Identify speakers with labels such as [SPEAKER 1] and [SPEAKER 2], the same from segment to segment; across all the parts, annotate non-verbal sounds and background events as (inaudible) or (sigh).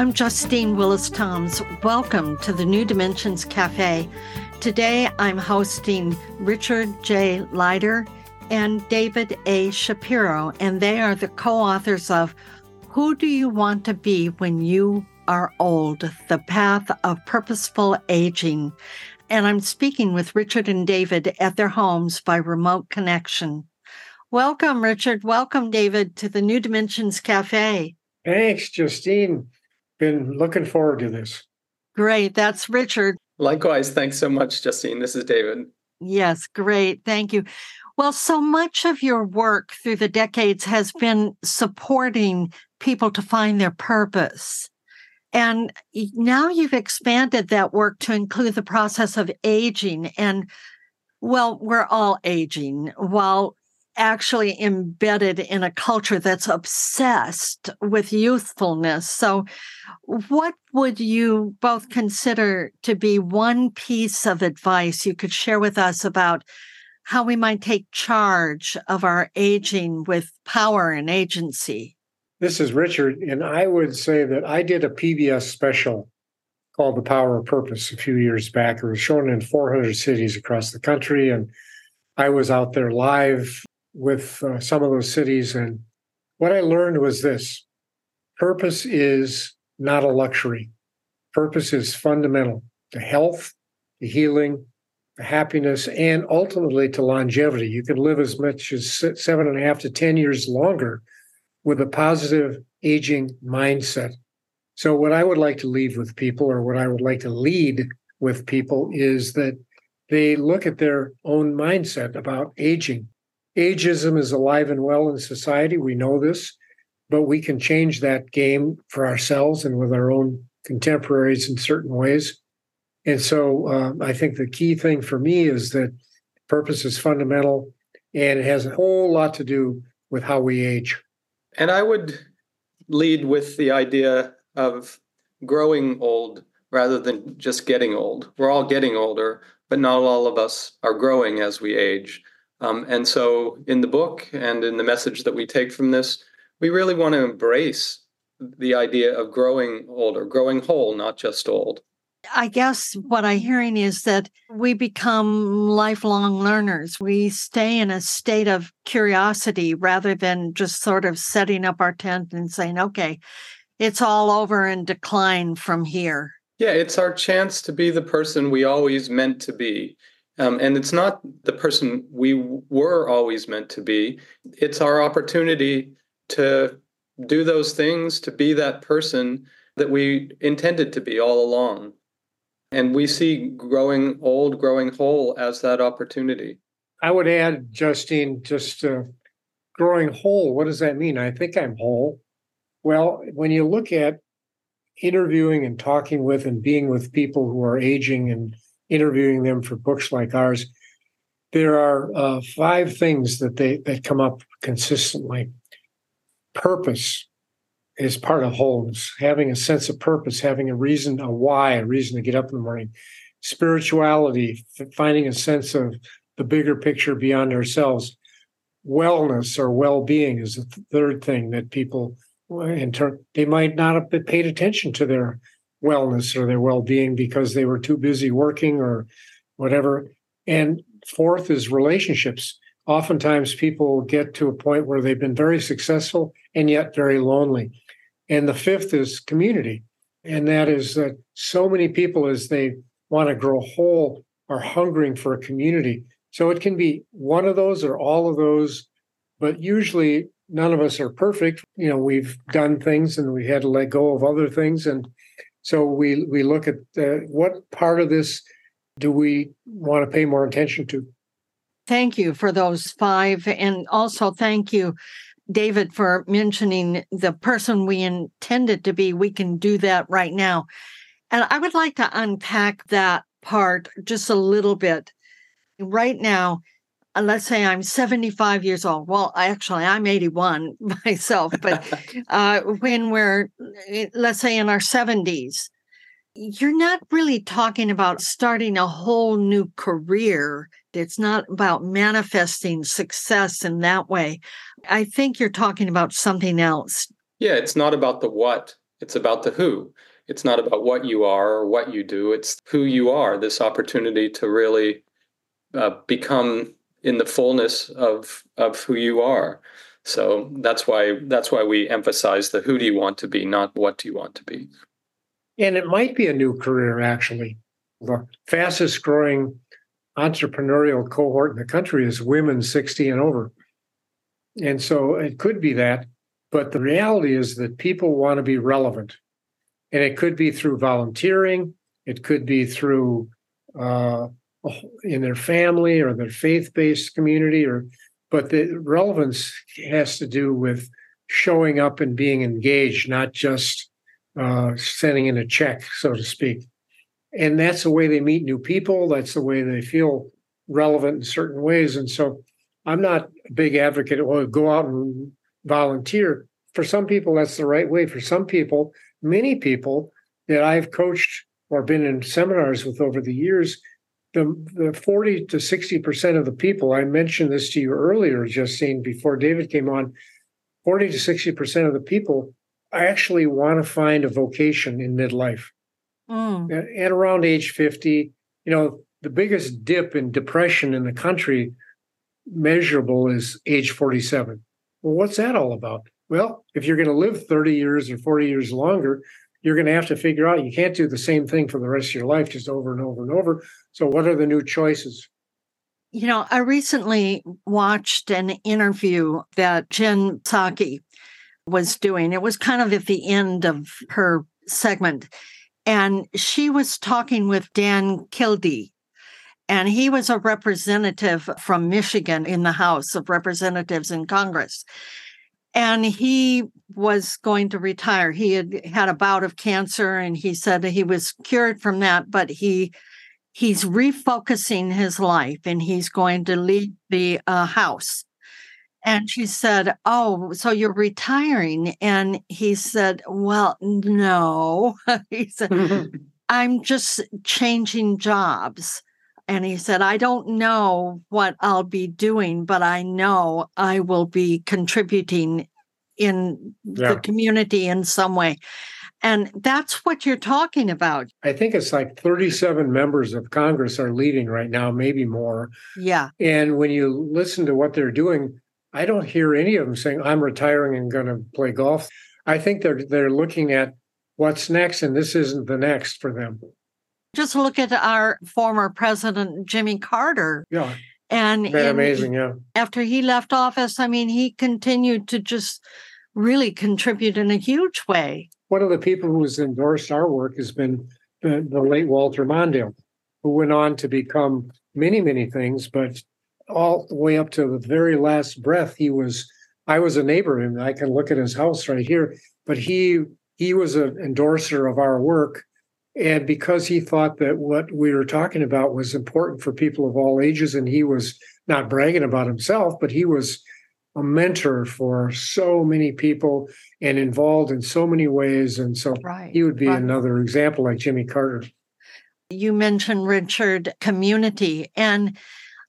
[SPEAKER 1] I'm Justine Willis Toms. Welcome to the New Dimensions Cafe. Today I'm hosting Richard J. Leider and David A. Shapiro, and they are the co authors of Who Do You Want to Be When You Are Old? The Path of Purposeful Aging. And I'm speaking with Richard and David at their homes by remote connection. Welcome, Richard. Welcome, David, to the New Dimensions Cafe.
[SPEAKER 2] Thanks, Justine. Been looking forward to this.
[SPEAKER 1] Great. That's Richard.
[SPEAKER 3] Likewise. Thanks so much, Justine. This is David.
[SPEAKER 1] Yes, great. Thank you. Well, so much of your work through the decades has been supporting people to find their purpose. And now you've expanded that work to include the process of aging. And well, we're all aging while actually embedded in a culture that's obsessed with youthfulness. So, what would you both consider to be one piece of advice you could share with us about how we might take charge of our aging with power and agency?
[SPEAKER 2] This is Richard, and I would say that I did a PBS special called The Power of Purpose a few years back. It was shown in 400 cities across the country, and I was out there live with uh, some of those cities. And what I learned was this purpose is not a luxury, purpose is fundamental to health, to healing, to happiness, and ultimately to longevity. You can live as much as seven and a half to 10 years longer with a positive aging mindset. So, what I would like to leave with people, or what I would like to lead with people, is that they look at their own mindset about aging Ageism is alive and well in society. We know this, but we can change that game for ourselves and with our own contemporaries in certain ways. And so uh, I think the key thing for me is that purpose is fundamental and it has a whole lot to do with how we age.
[SPEAKER 3] And I would lead with the idea of growing old rather than just getting old. We're all getting older, but not all of us are growing as we age. Um, and so, in the book and in the message that we take from this, we really want to embrace the idea of growing older, growing whole, not just old.
[SPEAKER 1] I guess what I'm hearing is that we become lifelong learners. We stay in a state of curiosity rather than just sort of setting up our tent and saying, okay, it's all over and decline from here.
[SPEAKER 3] Yeah, it's our chance to be the person we always meant to be. Um, and it's not the person we were always meant to be. It's our opportunity to do those things, to be that person that we intended to be all along. And we see growing old, growing whole as that opportunity.
[SPEAKER 2] I would add, Justine, just uh, growing whole. What does that mean? I think I'm whole. Well, when you look at interviewing and talking with and being with people who are aging and interviewing them for books like ours, there are uh, five things that they that come up consistently. Purpose is part of wholeness. Having a sense of purpose, having a reason, a why, a reason to get up in the morning. Spirituality, finding a sense of the bigger picture beyond ourselves. Wellness or well-being is the third thing that people in turn they might not have paid attention to their wellness or their well-being because they were too busy working or whatever. And fourth is relationships. Oftentimes people get to a point where they've been very successful and yet very lonely. And the fifth is community. And that is that so many people as they want to grow whole are hungering for a community. So it can be one of those or all of those but usually none of us are perfect. You know we've done things and we had to let go of other things and so we we look at uh, what part of this do we want to pay more attention to.
[SPEAKER 1] Thank you for those five, and also thank you David, for mentioning the person we intended to be. We can do that right now. And I would like to unpack that part just a little bit. Right now, uh, let's say I'm 75 years old. Well, actually, I'm 81 (laughs) myself, but (laughs) uh, when we're, eh, let's say, in our 70s, you're not really talking about starting a whole new career. It's not about manifesting success in that way. I think you're talking about something else.
[SPEAKER 3] Yeah, it's not about the what, it's about the who. It's not about what you are or what you do, it's who you are, this opportunity to really uh, become in the fullness of of who you are. So that's why that's why we emphasize the who do you want to be, not what do you want to be.
[SPEAKER 2] And it might be a new career, actually. The fastest growing entrepreneurial cohort in the country is women 60 and over. And so it could be that. But the reality is that people want to be relevant. And it could be through volunteering, it could be through uh, in their family or their faith-based community or but the relevance has to do with showing up and being engaged not just uh, sending in a check so to speak. And that's the way they meet new people that's the way they feel relevant in certain ways and so i'm not a big advocate well go out and volunteer. For some people that's the right way. For some people many people that i've coached or been in seminars with over the years the, the 40 to 60% of the people, I mentioned this to you earlier, just Justine, before David came on, 40 to 60% of the people actually want to find a vocation in midlife. Mm. And, and around age 50, you know, the biggest dip in depression in the country measurable is age 47. Well, what's that all about? Well, if you're going to live 30 years or 40 years longer, you're going to have to figure out you can't do the same thing for the rest of your life just over and over and over. So, what are the new choices?
[SPEAKER 1] You know, I recently watched an interview that Jen Psaki was doing. It was kind of at the end of her segment. And she was talking with Dan Kildee. And he was a representative from Michigan in the House of Representatives in Congress and he was going to retire. He had had a bout of cancer and he said he was cured from that, but he he's refocusing his life and he's going to lead the uh, house. And she said, "Oh, so you're retiring?" And he said, "Well, no." (laughs) he said, (laughs) "I'm just changing jobs." And he said, I don't know what I'll be doing, but I know I will be contributing in yeah. the community in some way. And that's what you're talking about.
[SPEAKER 2] I think it's like 37 members of Congress are leaving right now, maybe more.
[SPEAKER 1] Yeah.
[SPEAKER 2] And when you listen to what they're doing, I don't hear any of them saying, I'm retiring and going to play golf. I think they're they're looking at what's next, and this isn't the next for them.
[SPEAKER 1] Just look at our former president, Jimmy Carter.
[SPEAKER 2] Yeah.
[SPEAKER 1] And,
[SPEAKER 2] and amazing, yeah.
[SPEAKER 1] After he left office, I mean, he continued to just really contribute in a huge way.
[SPEAKER 2] One of the people who has endorsed our work has been the, the late Walter Mondale, who went on to become many, many things, but all the way up to the very last breath, he was. I was a neighbor, and I can look at his house right here. But he he was an endorser of our work, and because he thought that what we were talking about was important for people of all ages, and he was not bragging about himself, but he was a mentor for so many people and involved in so many ways. And so right. he would be right. another example like Jimmy Carter.
[SPEAKER 1] You mentioned Richard community, and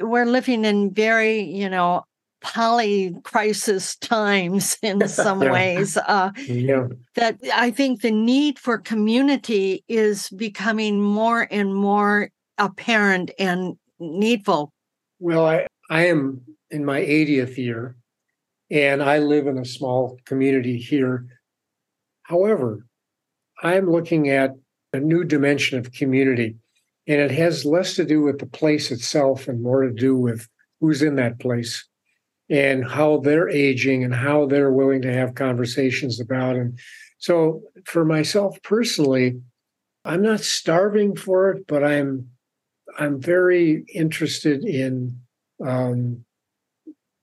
[SPEAKER 1] we're living in very, you know, poly crisis times (laughs) in some yeah. ways. Uh, yeah. That I think the need for community is becoming more and more apparent and needful.
[SPEAKER 2] Well, I, I am in my 80th year, and I live in a small community here. However, I'm looking at a new dimension of community, and it has less to do with the place itself and more to do with who's in that place and how they're aging and how they're willing to have conversations about. And so, for myself personally, I'm not starving for it, but I'm I'm very interested in um,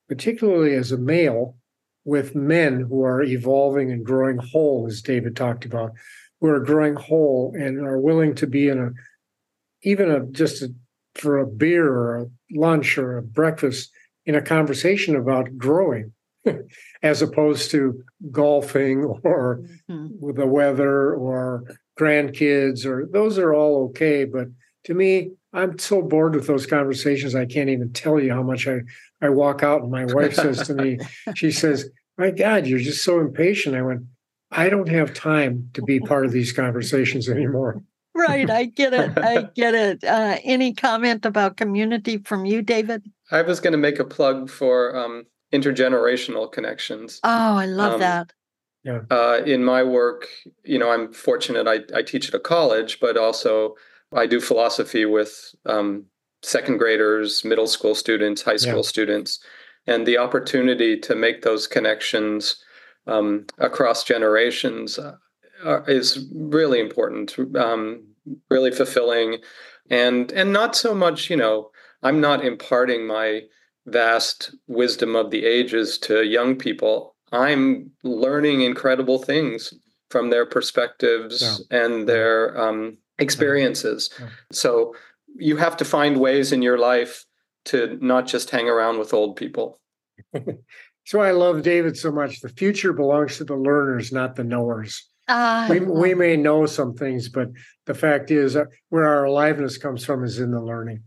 [SPEAKER 2] particularly as a male, with men who are evolving and growing whole, as David talked about, who are growing whole and are willing to be in a even a just a, for a beer or a lunch or a breakfast in a conversation about growing (laughs) as opposed to golfing or mm-hmm. with the weather or grandkids or those are all okay but to me i'm so bored with those conversations i can't even tell you how much i i walk out and my wife says to me (laughs) she says my god you're just so impatient i went i don't have time to be part of these conversations anymore
[SPEAKER 1] right i get it i (laughs) get it uh, any comment about community from you david
[SPEAKER 3] i was going to make a plug for um, intergenerational connections.
[SPEAKER 1] Oh, I love um, that.
[SPEAKER 2] Yeah.
[SPEAKER 3] Uh, in my work, you know, I'm fortunate. I, I teach at a college, but also I do philosophy with um, second graders, middle school students, high school yeah. students, and the opportunity to make those connections um, across generations uh, is really important, um, really fulfilling, and and not so much. You know, I'm not imparting my vast wisdom of the ages to young people, I'm learning incredible things from their perspectives yeah. and their um, experiences. Yeah. So you have to find ways in your life to not just hang around with old people. (laughs)
[SPEAKER 2] so I love David so much. The future belongs to the learners, not the knowers.
[SPEAKER 1] Uh,
[SPEAKER 2] we, we may know some things, but the fact is, uh, where our aliveness comes from is in the learning.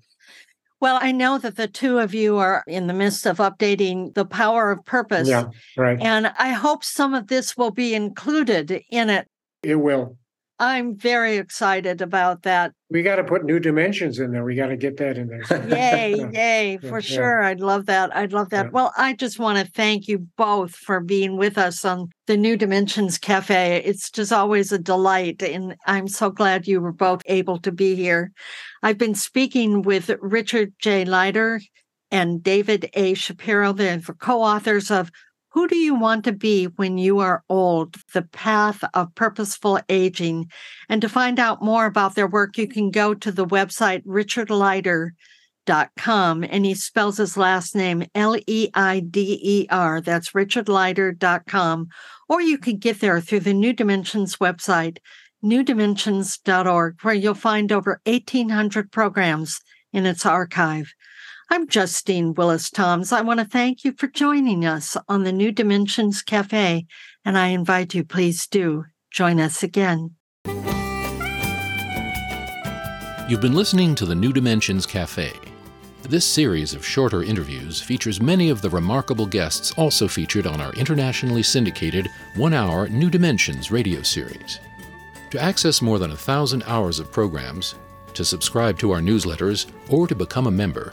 [SPEAKER 1] Well, I know that the two of you are in the midst of updating the power of purpose.
[SPEAKER 2] Yeah, right.
[SPEAKER 1] And I hope some of this will be included in it.
[SPEAKER 2] It will.
[SPEAKER 1] I'm very excited about that.
[SPEAKER 2] We got to put new dimensions in there. We got to get that in there. (laughs) (laughs)
[SPEAKER 1] yay, yeah. yay, for yeah. sure. I'd love that. I'd love that. Yeah. Well, I just want to thank you both for being with us on the New Dimensions Cafe. It's just always a delight. And I'm so glad you were both able to be here. I've been speaking with Richard J. Leider and David A. Shapiro. They're the co authors of who do you want to be when you are old? The Path of Purposeful Aging. And to find out more about their work, you can go to the website richardleider.com and he spells his last name L E I D E R. That's richardleider.com. Or you can get there through the New Dimensions website, newdimensions.org, where you'll find over 1,800 programs in its archive. I'm Justine Willis Toms. I want to thank you for joining us on the New Dimensions Cafe, and I invite you, please do join us again.
[SPEAKER 4] You've been listening to the New Dimensions Cafe. This series of shorter interviews features many of the remarkable guests also featured on our internationally syndicated one hour New Dimensions radio series. To access more than a thousand hours of programs, to subscribe to our newsletters, or to become a member,